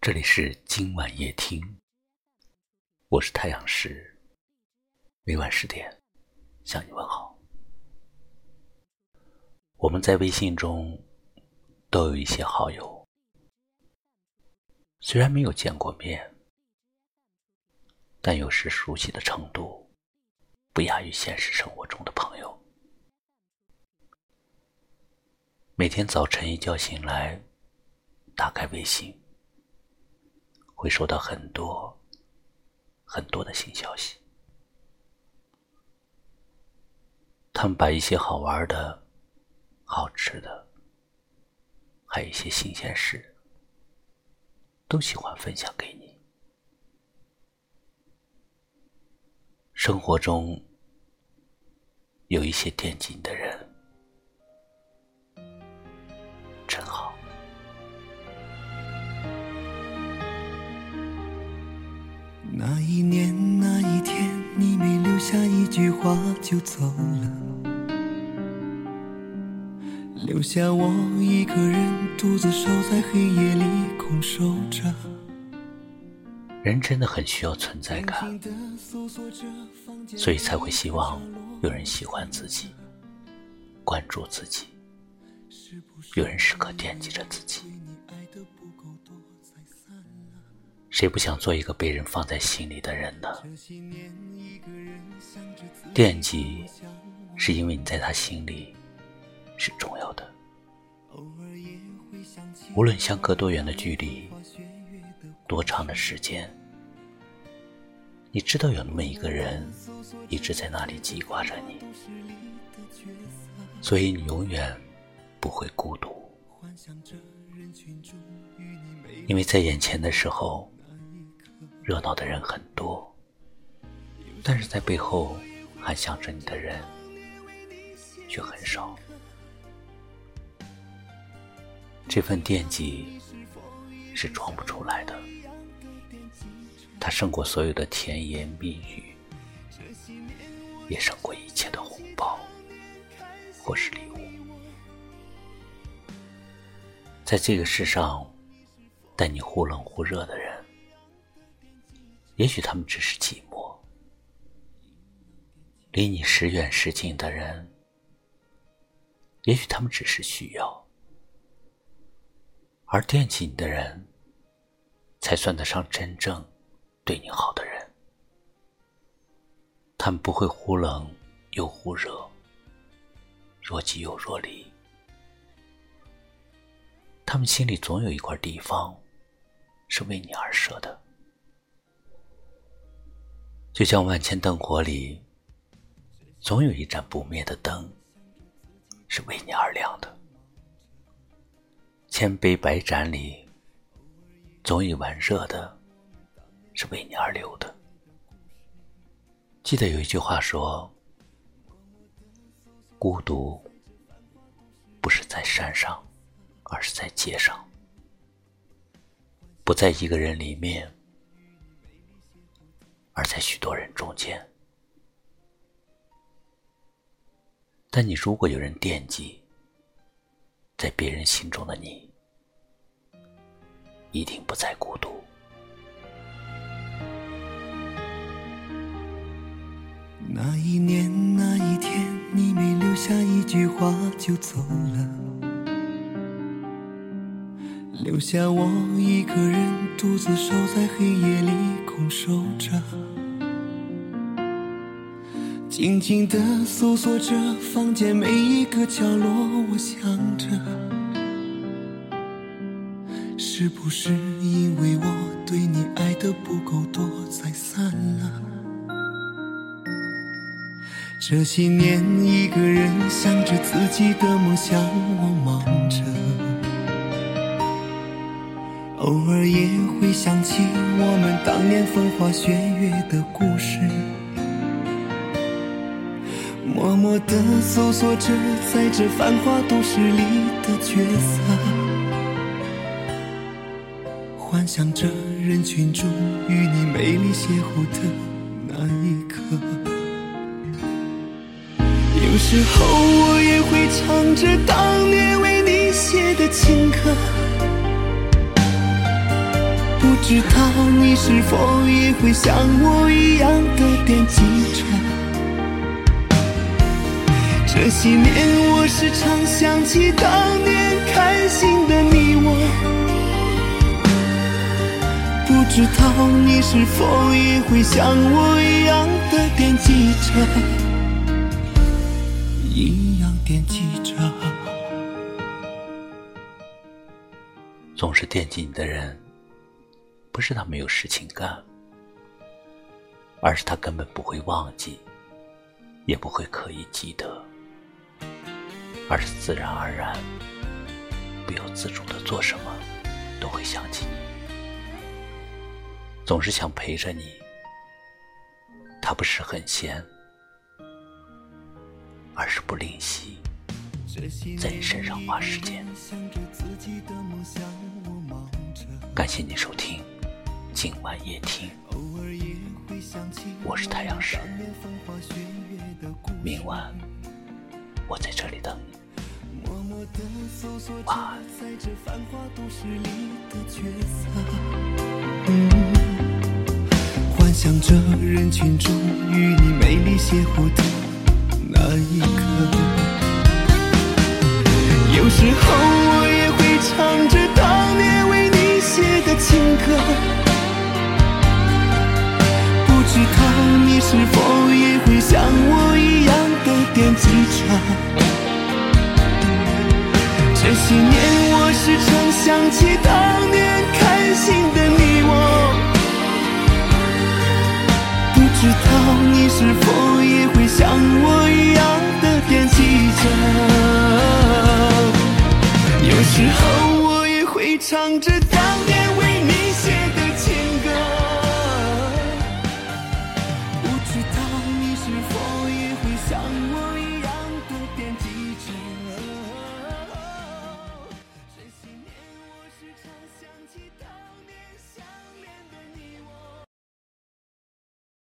这里是今晚夜听，我是太阳石，每晚十点向你问好。我们在微信中都有一些好友，虽然没有见过面，但有时熟悉的程度不亚于现实生活中的朋友。每天早晨一觉醒来，打开微信。会收到很多很多的新消息，他们把一些好玩的、好吃的，还有一些新鲜事，都喜欢分享给你。生活中有一些惦记你的人。话就走了，留下我一个人独自守在黑夜里空守着。人真的很需要存在感，所以才会希望有人喜欢自己，关注自己，有人时刻惦记着自己。谁不想做一个被人放在心里的人呢？惦记，是因为你在他心里是重要的。无论相隔多远的距离，多长的时间，你知道有那么一个人一直在那里记挂着你，所以你永远不会孤独。因为在眼前的时候。热闹的人很多，但是在背后还想着你的人却很少。这份惦记是装不出来的，它胜过所有的甜言蜜语，也胜过一切的红包或是礼物。在这个世上，待你忽冷忽热的。也许他们只是寂寞，离你时远时近的人；也许他们只是需要，而惦记你的人，才算得上真正对你好的人。他们不会忽冷又忽热，若即又若离。他们心里总有一块地方，是为你而设的。就像万千灯火里，总有一盏不灭的灯，是为你而亮的；千杯百盏里，总有一碗热的，是为你而流的。记得有一句话说：“孤独不是在山上，而是在街上，不在一个人里面。”而在许多人中间，但你如果有人惦记，在别人心中的你，一定不再孤独。那一年那一天，你没留下一句话就走了，留下我一个人独自守在黑夜里空守着。静静地搜索着房间每一个角落，我想着，是不是因为我对你爱的不够多才散了？这些年一个人想着自己的梦想，我忙着，偶尔也会想起我们当年风花雪月的故事。默默地搜索着，在这繁华都市里的角色，幻想着人群中与你美丽邂逅的那一刻。有时候我也会唱着当年为你写的情歌，知道你是否也会像我一样的惦记着。这些年我时常想起当年开心的你我，不知道你是否也会像我一样的惦记着，一样惦记着。总是惦记你的人，不是他没有事情干，而是他根本不会忘记，也不会刻意记得，而是自然而然、不由自主的做什么都会想起你，总是想陪着你。他不是很闲，而是不吝惜。在你身上花时间。感谢你收听今晚夜听，我是太阳神，明晚我在这里等你。晚安。幻想着人群中与你美丽邂逅的那一刻。有时候知道你是否也会像我一样的惦记着。这些年我时常想起当年开心的你我，不知道你是否也会像我一样的惦记着。有时候我也会唱着